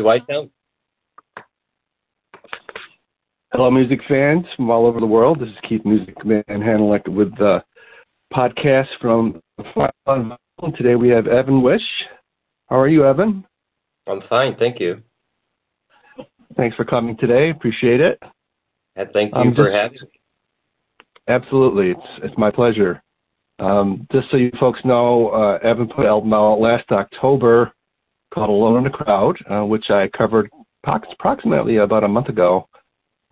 Do I sound? Hello, music fans from all over the world. This is Keith Music Man Hannaleck with the podcast from Today we have Evan Wish. How are you, Evan? I'm fine, thank you. Thanks for coming today. Appreciate it. And thank you um, for just, having me. Absolutely, it's it's my pleasure. Um, just so you folks know, uh, Evan put an album out last October called Alone in the Crowd, uh, which I covered approximately about a month ago.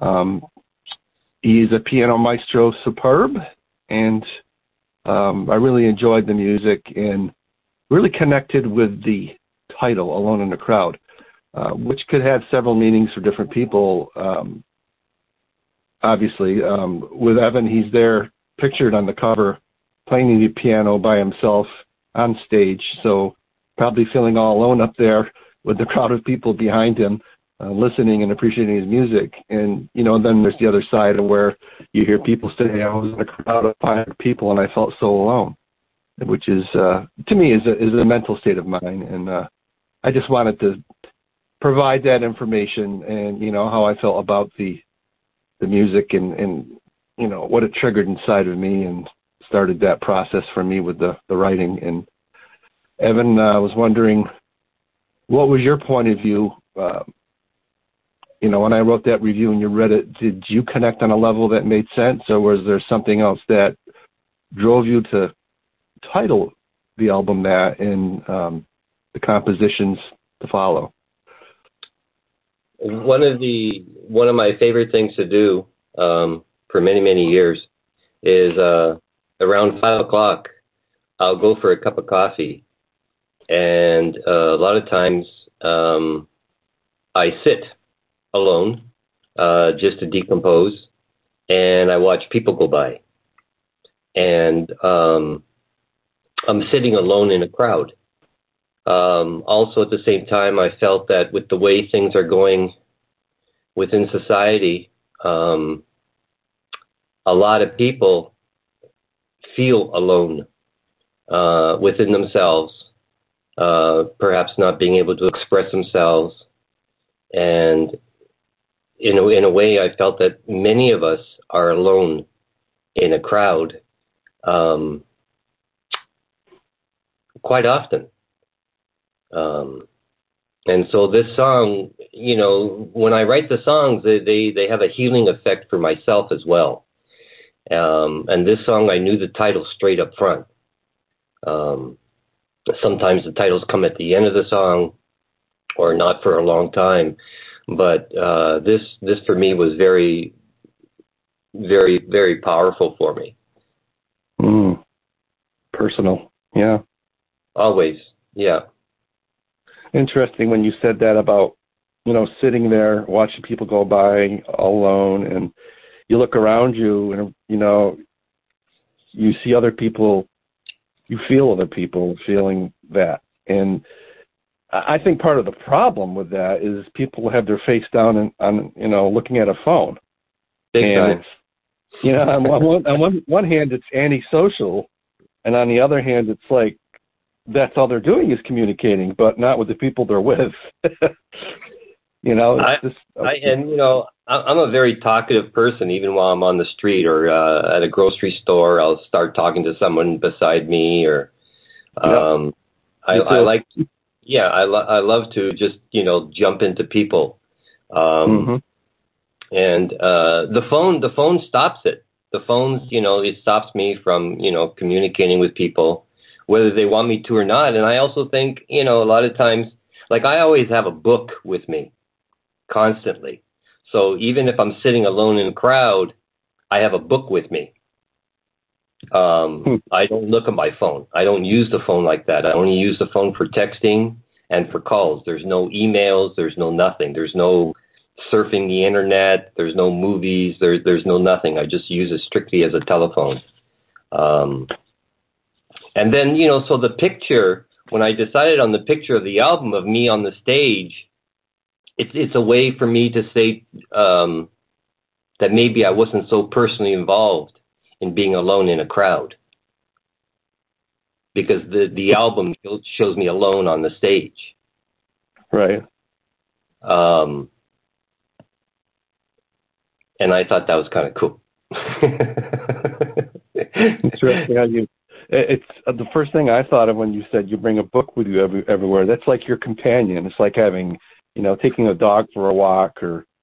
Um, he's a piano maestro superb, and um, I really enjoyed the music and really connected with the title, Alone in the Crowd, uh, which could have several meanings for different people. Um, obviously, um, with Evan, he's there pictured on the cover playing the piano by himself on stage. So probably feeling all alone up there with the crowd of people behind him, uh, listening and appreciating his music. And you know, then there's the other side of where you hear people say, "I was in a crowd of 500 people and I felt so alone," which is uh, to me is a is a mental state of mind. And uh, I just wanted to provide that information and you know how I felt about the the music and and you know what it triggered inside of me and started that process for me with the, the writing. And Evan, I uh, was wondering, what was your point of view? Uh, you know, when I wrote that review and you read it, did you connect on a level that made sense, or was there something else that drove you to title the album that and um, the compositions to follow? One of the one of my favorite things to do um, for many many years is uh, around five o'clock, I'll go for a cup of coffee, and uh, a lot of times um, I sit alone uh, just to decompose, and I watch people go by, and um, I'm sitting alone in a crowd. Um, also, at the same time, I felt that with the way things are going within society, um, a lot of people feel alone uh, within themselves, uh, perhaps not being able to express themselves. And in a, in a way, I felt that many of us are alone in a crowd um, quite often. Um, and so this song, you know, when I write the songs, they, they, they have a healing effect for myself as well. Um, and this song, I knew the title straight up front. Um, sometimes the titles come at the end of the song, or not for a long time. But uh, this, this for me was very, very, very powerful for me. Mm. Personal, yeah. Always, yeah. Interesting when you said that about, you know, sitting there watching people go by alone and you look around you and you know you see other people you feel other people feeling that. And i think part of the problem with that is people have their face down and on you know looking at a phone. Big and time. it's you know on one on one one hand it's antisocial and on the other hand it's like that's all they're doing is communicating but not with the people they're with you know I, just, I and you know I'm a very talkative person, even while I'm on the street or uh, at a grocery store. I'll start talking to someone beside me, or um, I, I like, yeah, I, lo- I love to just you know jump into people, um, mm-hmm. and uh, the phone the phone stops it. The phone's you know it stops me from you know communicating with people, whether they want me to or not. And I also think you know a lot of times, like I always have a book with me, constantly so even if I'm sitting alone in a crowd, I have a book with me. Um, hmm. I don't look at my phone. I don't use the phone like that. I only use the phone for texting and for calls. There's no emails. There's no nothing. There's no surfing the internet. There's no movies. There's there's no nothing. I just use it strictly as a telephone. Um, and then you know, so the picture when I decided on the picture of the album of me on the stage, it's it's a way for me to say um, that maybe I wasn't so personally involved in being alone in a crowd because the the album shows me alone on the stage. Right. Um, and I thought that was kind of cool. Interesting how you. It's uh, the first thing I thought of when you said you bring a book with you every, everywhere. That's like your companion. It's like having, you know, taking a dog for a walk or.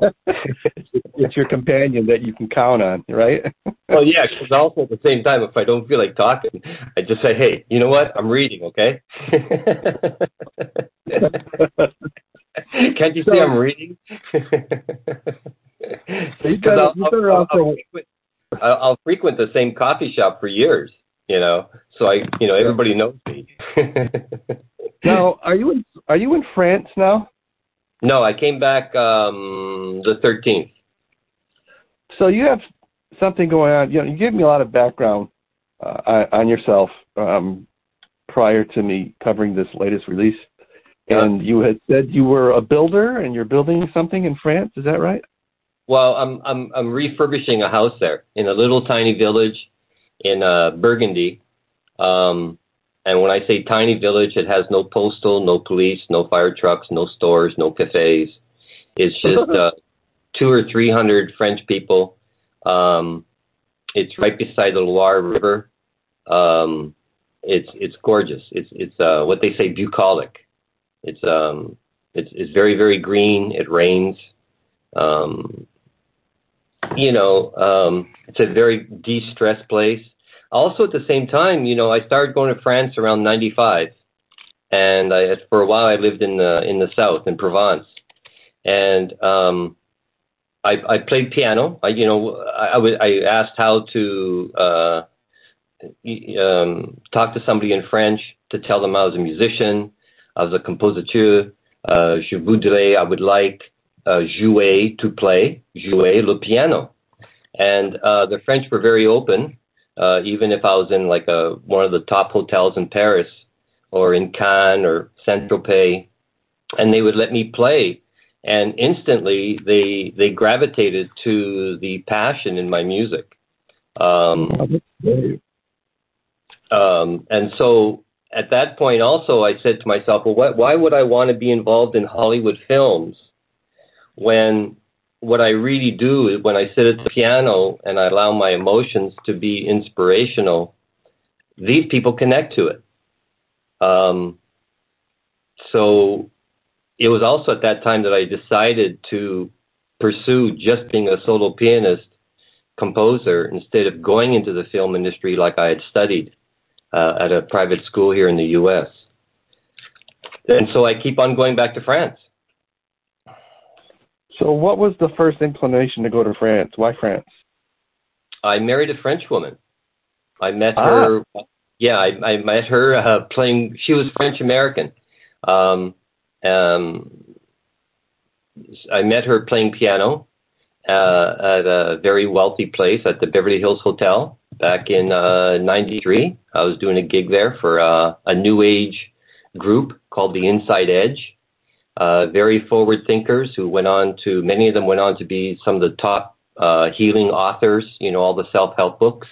it's your companion that you can count on, right? well, yeah, because also at the same time, if I don't feel like talking, I just say, "Hey, you know what? I'm reading, okay?" Can't you see I'm reading? you got I'll, I'll, I'll, frequent, I'll frequent the same coffee shop for years, you know, so I, you know, everybody knows me. now, are you in are you in France now? No, I came back um, the 13th. So you have something going on. You know, you gave me a lot of background uh, on yourself um, prior to me covering this latest release. Yeah. And you had said you were a builder and you're building something in France. Is that right? Well, I'm I'm I'm refurbishing a house there in a little tiny village in uh, Burgundy. Um, and when I say tiny village, it has no postal, no police, no fire trucks, no stores, no cafes. It's just uh, two or three hundred French people. Um, it's right beside the Loire River. Um, it's it's gorgeous. It's it's uh, what they say bucolic. It's um it's it's very very green. It rains. Um, you know, um, it's a very de-stressed place also at the same time, you know, I started going to France around '95, and I, for a while I lived in the in the south in Provence, and um, I, I played piano. I, you know, I, I asked how to uh, um, talk to somebody in French to tell them I was a musician, I was a compositeur. Uh, je voudrais, I would like uh, jouer to play, jouer le piano, and uh, the French were very open uh, even if I was in like a one of the top hotels in Paris or in Cannes or Saint Tropez, and they would let me play, and instantly they they gravitated to the passion in my music. Um, um, and so at that point, also, I said to myself, well, why would I want to be involved in Hollywood films when what I really do is when I sit at the piano and I allow my emotions to be inspirational, these people connect to it. Um, so it was also at that time that I decided to pursue just being a solo pianist composer instead of going into the film industry like I had studied uh, at a private school here in the US. And so I keep on going back to France. So, what was the first inclination to go to France? Why France? I married a French woman. I met ah. her. Yeah, I, I met her uh, playing. She was French American. Um, um, I met her playing piano uh, at a very wealthy place at the Beverly Hills Hotel back in '93. Uh, I was doing a gig there for uh, a new age group called the Inside Edge uh, very forward thinkers who went on to, many of them went on to be some of the top uh, healing authors, you know, all the self help books.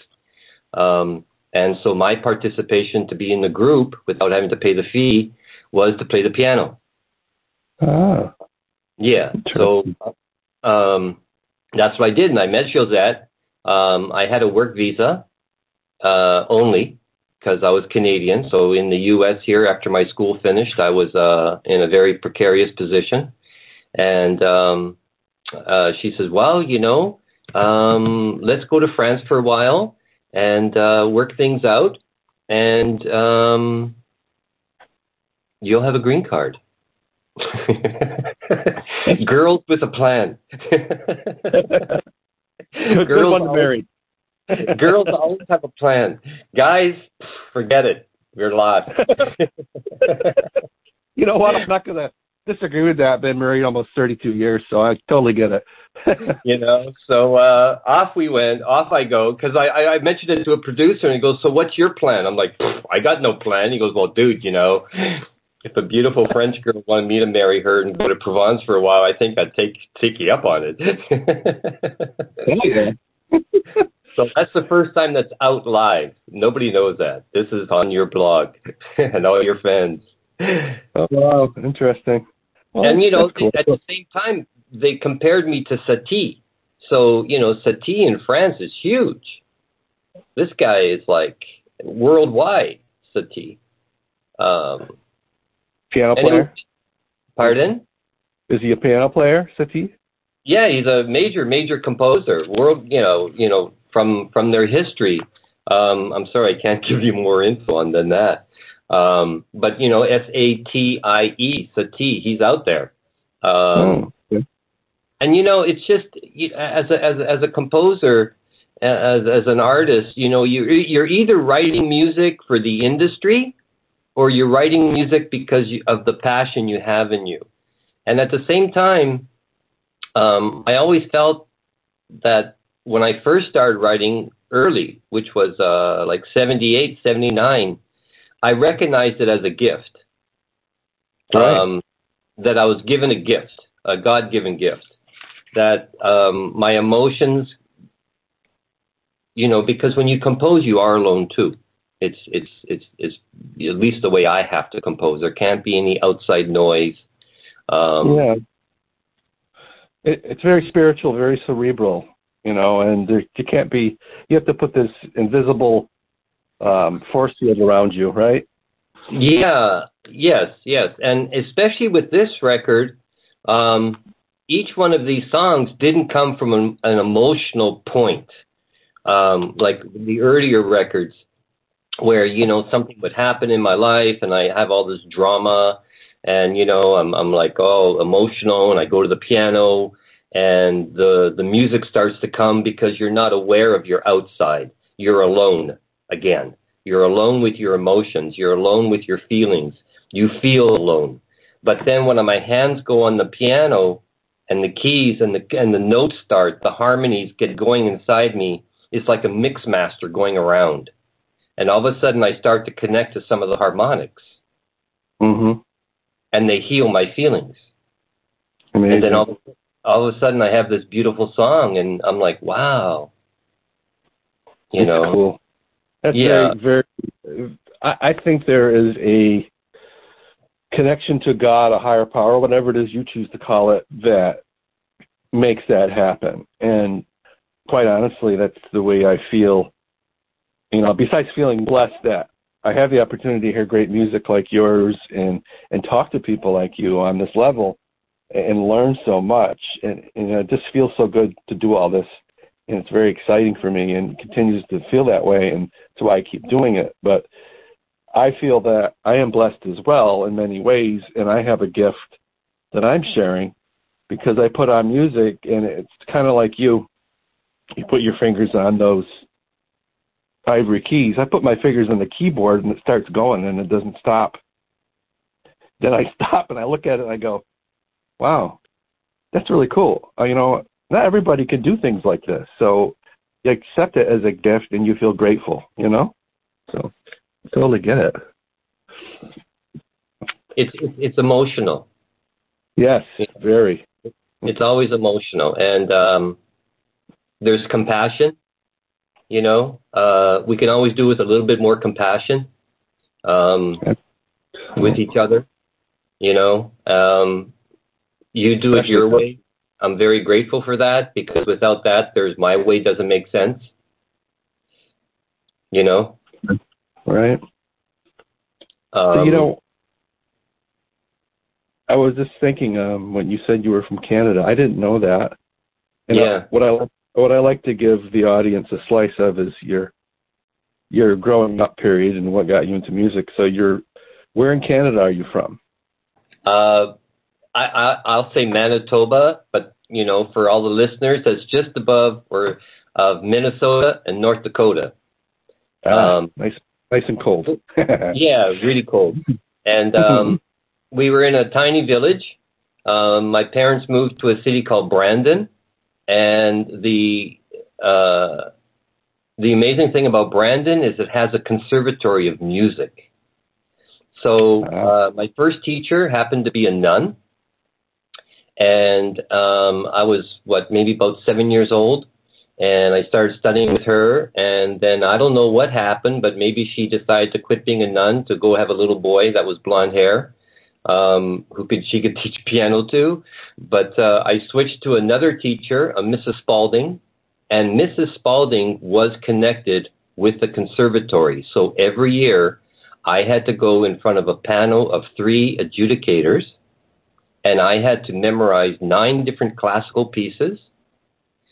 Um, and so my participation to be in the group without having to pay the fee was to play the piano. Ah. Yeah. So um, that's what I did. And I met Josette. Um, I had a work visa uh, only because I was Canadian. So in the U.S. here, after my school finished, I was uh, in a very precarious position. And um, uh, she says, "Well, you know, um, let's go to France for a while and uh, work things out, and um, you'll have a green card." Girls with a plan. Girls one to marry. Girls always have a plan. Guys, forget it. You're lost. you know what? I'm not to disagree with that. I've Been married almost 32 years, so I totally get it. you know, so uh, off we went. Off I go because I, I I mentioned it to a producer, and he goes, "So what's your plan?" I'm like, "I got no plan." He goes, "Well, dude, you know." If a beautiful French girl wanted me to marry her and go to Provence for a while, I think I'd take take you up on it. yeah. So that's the first time that's out live. Nobody knows that. This is on your blog and all your fans. Oh, wow, interesting. Well, and you know, cool. at the same time, they compared me to Satie. So you know, Satie in France is huge. This guy is like worldwide. Satie. Um, piano player. pardon? Is he a piano player, Satie? Yeah, he's a major, major composer. World, you know, you know, from from their history. Um, I'm sorry, I can't give you more info on than that. Um, but you know, S A T I E, Satie, he's out there. Um, oh, okay. And you know, it's just as a as a, as a composer, as as an artist, you know, you you're either writing music for the industry, or you're writing music because you, of the passion you have in you. And at the same time, um, I always felt that when I first started writing early, which was uh, like 78, 79, I recognized it as a gift. Right. Um, that I was given a gift, a God given gift. That um, my emotions, you know, because when you compose, you are alone too. It's, it's, it's, it's at least the way I have to compose. There can't be any outside noise. Um, yeah. It, it's very spiritual, very cerebral, you know, and there, you can't be, you have to put this invisible um, force field around you, right? Yeah, yes, yes. And especially with this record, um, each one of these songs didn't come from an, an emotional point. Um, like the earlier records, where you know something would happen in my life and I have all this drama and you know I'm I'm like oh emotional and I go to the piano and the the music starts to come because you're not aware of your outside you're alone again you're alone with your emotions you're alone with your feelings you feel alone but then when my hands go on the piano and the keys and the and the notes start the harmonies get going inside me it's like a mix master going around and all of a sudden I start to connect to some of the harmonics. Mm-hmm. And they heal my feelings. Amazing. And then all, all of a sudden I have this beautiful song, and I'm like, wow. You That's know, cool. That's yeah. very, very. I, I think there is a connection to God, a higher power, whatever it is you choose to call it, that makes that happen. And quite honestly, that's the way I feel you know, besides feeling blessed that I have the opportunity to hear great music like yours and and talk to people like you on this level and learn so much and, and it just feels so good to do all this and it's very exciting for me and continues to feel that way and that's why I keep doing it but I feel that I am blessed as well in many ways and I have a gift that I'm sharing because I put on music and it's kind of like you you put your fingers on those ivory keys. I put my fingers on the keyboard and it starts going and it doesn't stop. Then I stop and I look at it and I go, wow, that's really cool. Uh, you know, not everybody can do things like this. So you accept it as a gift and you feel grateful, you know? So totally get it. It's, it's emotional. Yes, very. It's always emotional. And um, there's compassion you know, uh, we can always do with a little bit more compassion um, with each other. You know, um, you do it your way. I'm very grateful for that because without that, there's my way doesn't make sense. You know, right? Um, you know, I was just thinking um, when you said you were from Canada. I didn't know that. And yeah. I, what I what I like to give the audience a slice of is your your growing up period and what got you into music. So you're where in Canada are you from? Uh, I, I I'll say Manitoba, but you know, for all the listeners, that's just above or of Minnesota and North Dakota. Ah, um, nice, nice and cold. yeah, really cold. And um, we were in a tiny village. Um, my parents moved to a city called Brandon, and the uh, the amazing thing about Brandon is it has a conservatory of music. So uh, my first teacher happened to be a nun, and um, I was what maybe about seven years old, and I started studying with her. And then I don't know what happened, but maybe she decided to quit being a nun to go have a little boy that was blonde hair. um, who could she could teach piano to. But uh, I switched to another teacher, a Mrs. Spalding, and Mrs. Spalding was connected with the conservatory. So every year, I had to go in front of a panel of three adjudicators, and I had to memorize nine different classical pieces.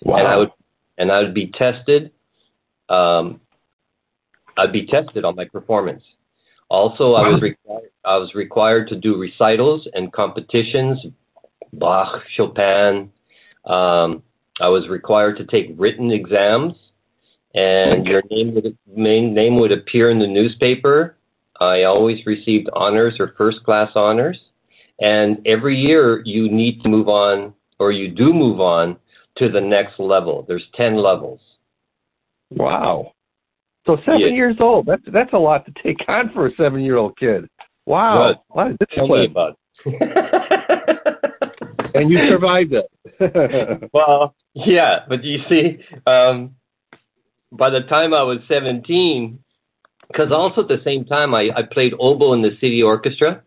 Wow. And I would and I would be tested. Um, I'd be tested on my performance. Also, I was required I was required to do recitals and competitions, Bach, Chopin. Um, I was required to take written exams, and your name would main name would appear in the newspaper. I always received honors or first class honors, and every year you need to move on, or you do move on to the next level. There's ten levels. Wow. So seven Yeah. years old. That's that's a lot to take on for a seven year old kid. Wow. Good. A lot of Tell me about. it. And you survived it. well, yeah, but you see, um, by the time I was 17, because also at the same time I, I played oboe in the city orchestra,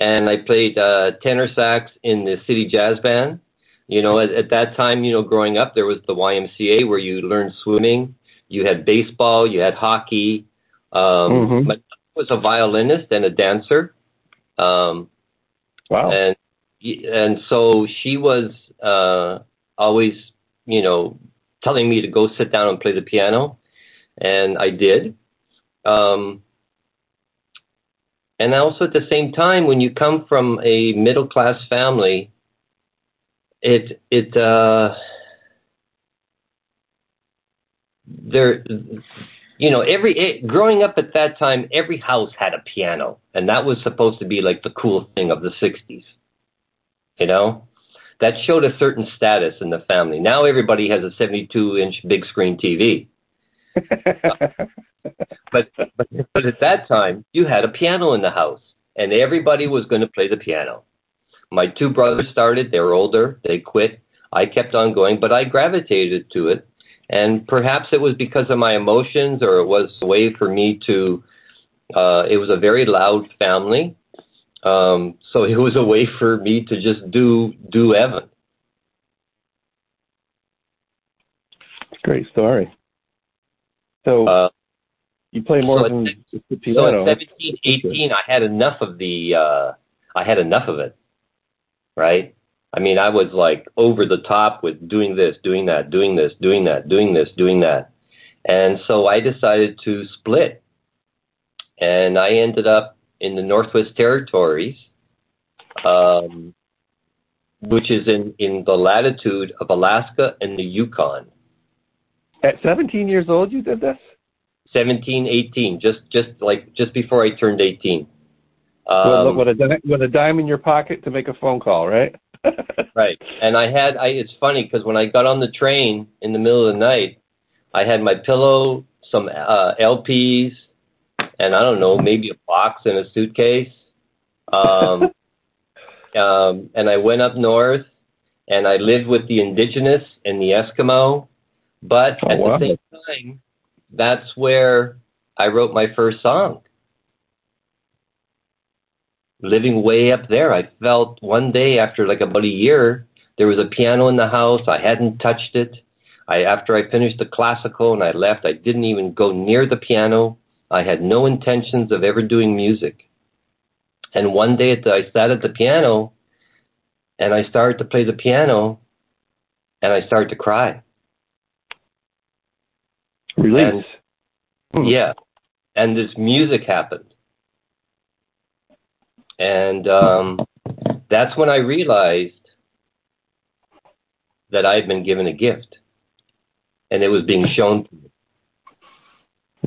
and I played uh, tenor sax in the city jazz band. You know, at, at that time, you know, growing up, there was the YMCA where you learned swimming. You had baseball, you had hockey. Um, Mhm. My was a violinist and a dancer. Um, wow. and and so she was uh, always, you know, telling me to go sit down and play the piano, and I did. Um, and also at the same time, when you come from a middle class family, it it uh, there you know every it, growing up at that time every house had a piano and that was supposed to be like the cool thing of the 60s you know? That showed a certain status in the family. Now everybody has a 72 inch big screen tv but, but but at that time you had a piano in the house and everybody was going to play the piano. My two brothers started. They were older. They quit. I kept on going but i gravitated to it. And perhaps it was because of my emotions or it was a way for me to uh it was a very loud family. Um so it was a way for me to just do do evan Great story. So uh you play more so than just the so at 17 18 i had enough of the uh i had enough of it right? I mean i was like over the top with doing this doing that doing this doing that doing this doing that. And so i decided to split. And i ended up in the northwest territories um which is in in the latitude of alaska and the yukon. At 17 years old, you did this? 17 18 just just like just before i turned 18 with, um, with, a, with a dime in your pocket to make a phone call, right? Right. And I had I it's funny because when I got on the train in the middle of the night, I had my pillow, some uh, LPs, and I don't know, maybe a box and a suitcase. Um, um, and I went up north, and I lived with the indigenous and the Eskimo. But Oh, at wow. the same time, that's where I wrote my first song. Living way up there, I felt one day after like about a year, there was a piano in the house. I hadn't touched it. I after I finished the classical and I left, I didn't even go near the piano. I had no intentions of ever doing music. And one day the, I sat at the piano and I started to play the piano and I started to cry. Release. Hmm. Yeah. And this music happened. And um, that's when I realized that I had been given a gift and it was being shown to me.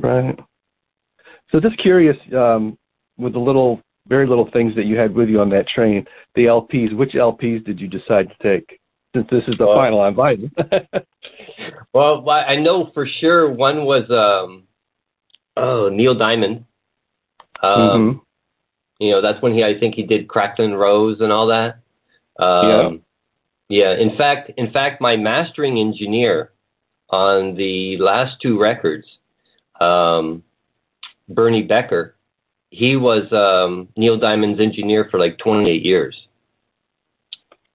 Right. So just curious, um, with the little, very little things that you had with you on that train, the LPs, which LPs did you decide to take? Since this is the Well- final on vinyl. Well, I know for sure one was um, oh Neil Diamond. Um, Mhm. You know, that's when he I think he did Cracklin' Rose and all that. Um, yeah. In fact, in fact, my mastering engineer on the last two records, um, Bernie Becker, he was um, Neil Diamond's engineer for like 28 years.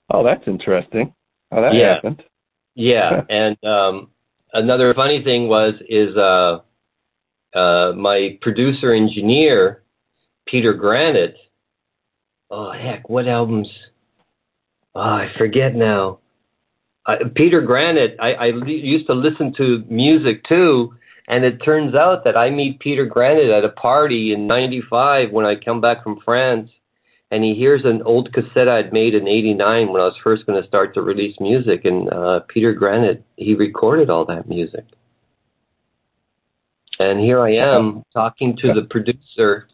Oh, that's interesting. How that Yeah. happened. Yeah, and um, another funny thing was is uh, uh, my producer engineer Peter Granet. Oh heck, what albums? Oh, I forget now. I, Peter Granet. I, I used to listen to music too, and it turns out that I meet Peter Granet at a party in '95 when I come back from France, and he hears an old cassette I'd made in '89 when I was first going to start to release music, and uh, Peter Granet he recorded all that music. And here I am talking to the producer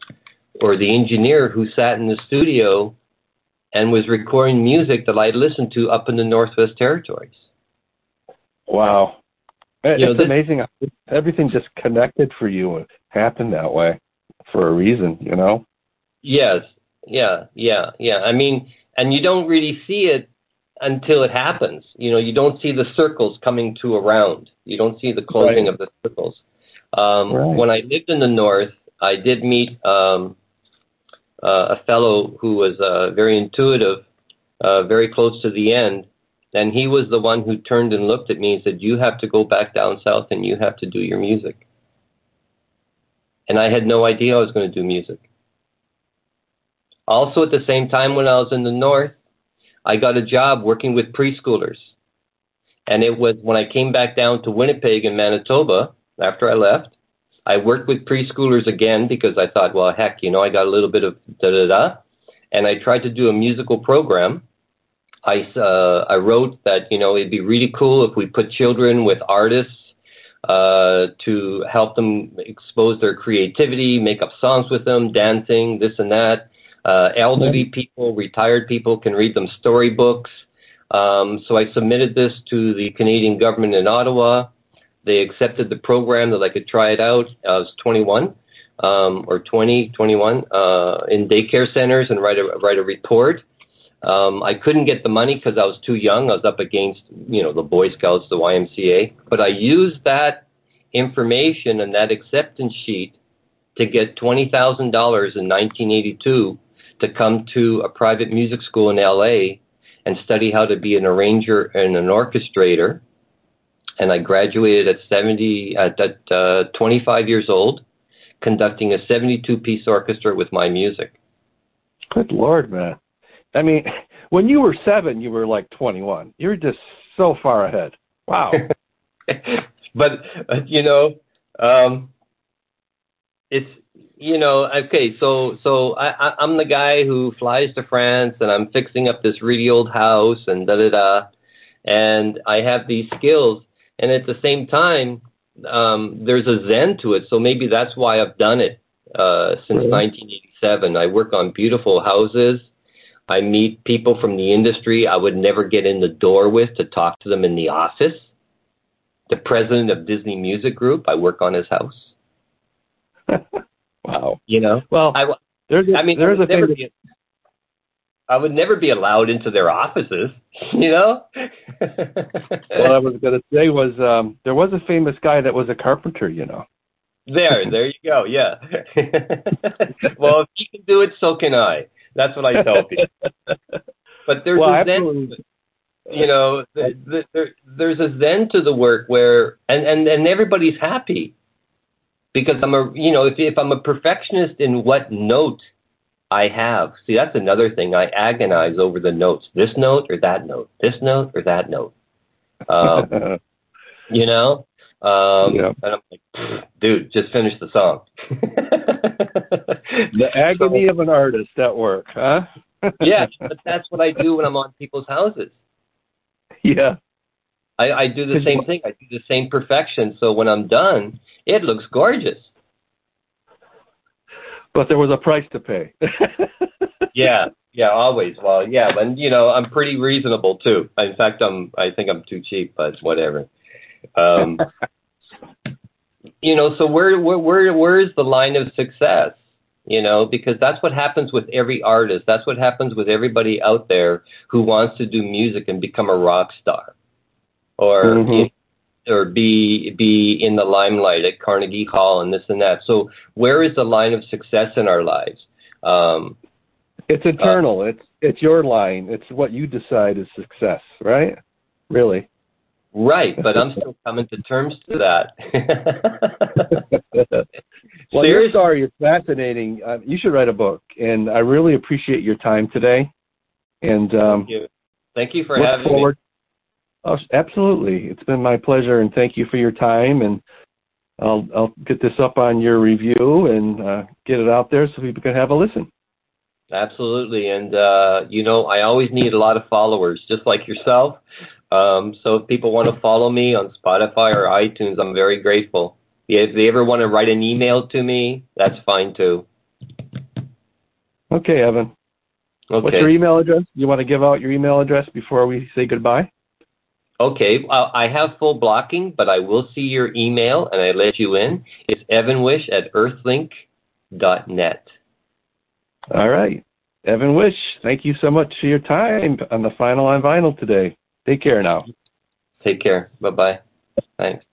or the engineer who sat in the studio and was recording music that I listened to up in the Northwest Territories. Wow. It- You know, it's this- amazing. how Everything just connected for you and happened that way for a reason, you know? Yes, yeah, yeah, yeah. I mean, and you don't really see it until it happens. You know, you don't see the circles coming to a round. You don't see the closing Right. of the circles. Um, Right. When I lived in the north, I did meet um, uh, a fellow who was uh, very intuitive, uh, very close to the end, and he was the one who turned and looked at me and said, "You have to go back down south and you have to do your music." And I had no idea I was going to do music. Also, at the same time, when I was in the north, I got a job working with preschoolers. And it was when I came back down to Winnipeg in Manitoba after I left, I worked with preschoolers again because I thought, well, heck, you know, I got a little bit of da da da. And I tried to do a musical program. I, uh, I wrote that, you know, it'd be really cool if we put children with artists uh, to help them expose their creativity, make up songs with them, dancing, this and that. Uh, elderly people, retired people can read them storybooks. Um, so I submitted this to the Canadian government in Ottawa. They accepted the program that I could try it out. I was 21 um, or 20, 21 uh, in daycare centers and write a write a report. Um, I couldn't get the money because I was too young. I was up against you know the Boy Scouts, the YMCA. But I used that information and that acceptance sheet to get twenty thousand dollars in 1982 to come to a private music school in LA and study how to be an arranger and an orchestrator. And I graduated at 70 at, at uh, 25 years old, conducting a 72 piece orchestra with my music. Good Lord, man. I mean, when you were seven, you were like 21. You're just so far ahead. Wow. but uh, you know, um, it's you know, okay, so so I, I I'm the guy who flies to France and I'm fixing up this really old house and da da da, and I have these skills, and at the same time, um, there's a zen to it. So maybe that's why I've done it uh, since Really? 1987. I work on beautiful houses. I meet people from the industry I would never get in the door with to talk to them in the office. The president of Disney Music Group, I work on his house. wow. You know, Well, I, there's a, I mean, there's I a thing. be, I would never be allowed into their offices. You know. What I was going to say was um, there was a famous guy that was a carpenter. You know. There, there you go. Yeah. well, if he can do it, so can I. That's what I tell people. But there's well, a zen, you know, the, the, there, there's a zen to the work where, and and and everybody's happy because I'm a, you know, if if I'm a perfectionist in what note I have, see, that's another thing. I agonize over the notes. This note or that note. This note or that note. Um, you know. Um, Yeah. And I'm like, dude, just finish the song. the agony of an artist at work, huh? yeah, but that's what I do when I'm on people's houses. yeah. I, I do the same thing. I do the same perfection. So when I'm done, it looks gorgeous. But there was a price to pay. Yeah, yeah, always. Well, yeah, and you know, I'm pretty reasonable too. In fact, I'm. I think I'm too cheap, but whatever. Um, you know, so where where where where is the line of success? You know, because that's what happens with every artist. That's what happens with everybody out there who wants to do music and become a rock star, or Mhm. or be be in the limelight at Carnegie Hall and this and that. So where is the line of success in our lives? Um, it's eternal. Uh, it's it's your line. It's what you decide is success, right? Really. Right, but I'm still coming to terms to that. well, Seriously? your story is fascinating. Uh, you should write a book, and I really appreciate your time today. And um, thank you. Thank you for having forward. me. Oh, absolutely, it's been my pleasure, and thank you for your time. And I'll I'll get this up on your review and uh, get it out there so people can have a listen. Absolutely, and uh, you know I always need a lot of followers, just like yourself. Um, so if people want to follow me on Spotify or iTunes, I'm very grateful. If they ever want to write an email to me, that's fine too. Okay, Evan. Okay. What's your email address? You want to give out your email address before we say goodbye? Okay, well, I have full blocking, but I will see your email and I let you in. It's evanwish at earthlink.net. All right. Evan Wish, thank you so much for your time on the final on vinyl today. Take care now. Take care. Bye bye. Thanks.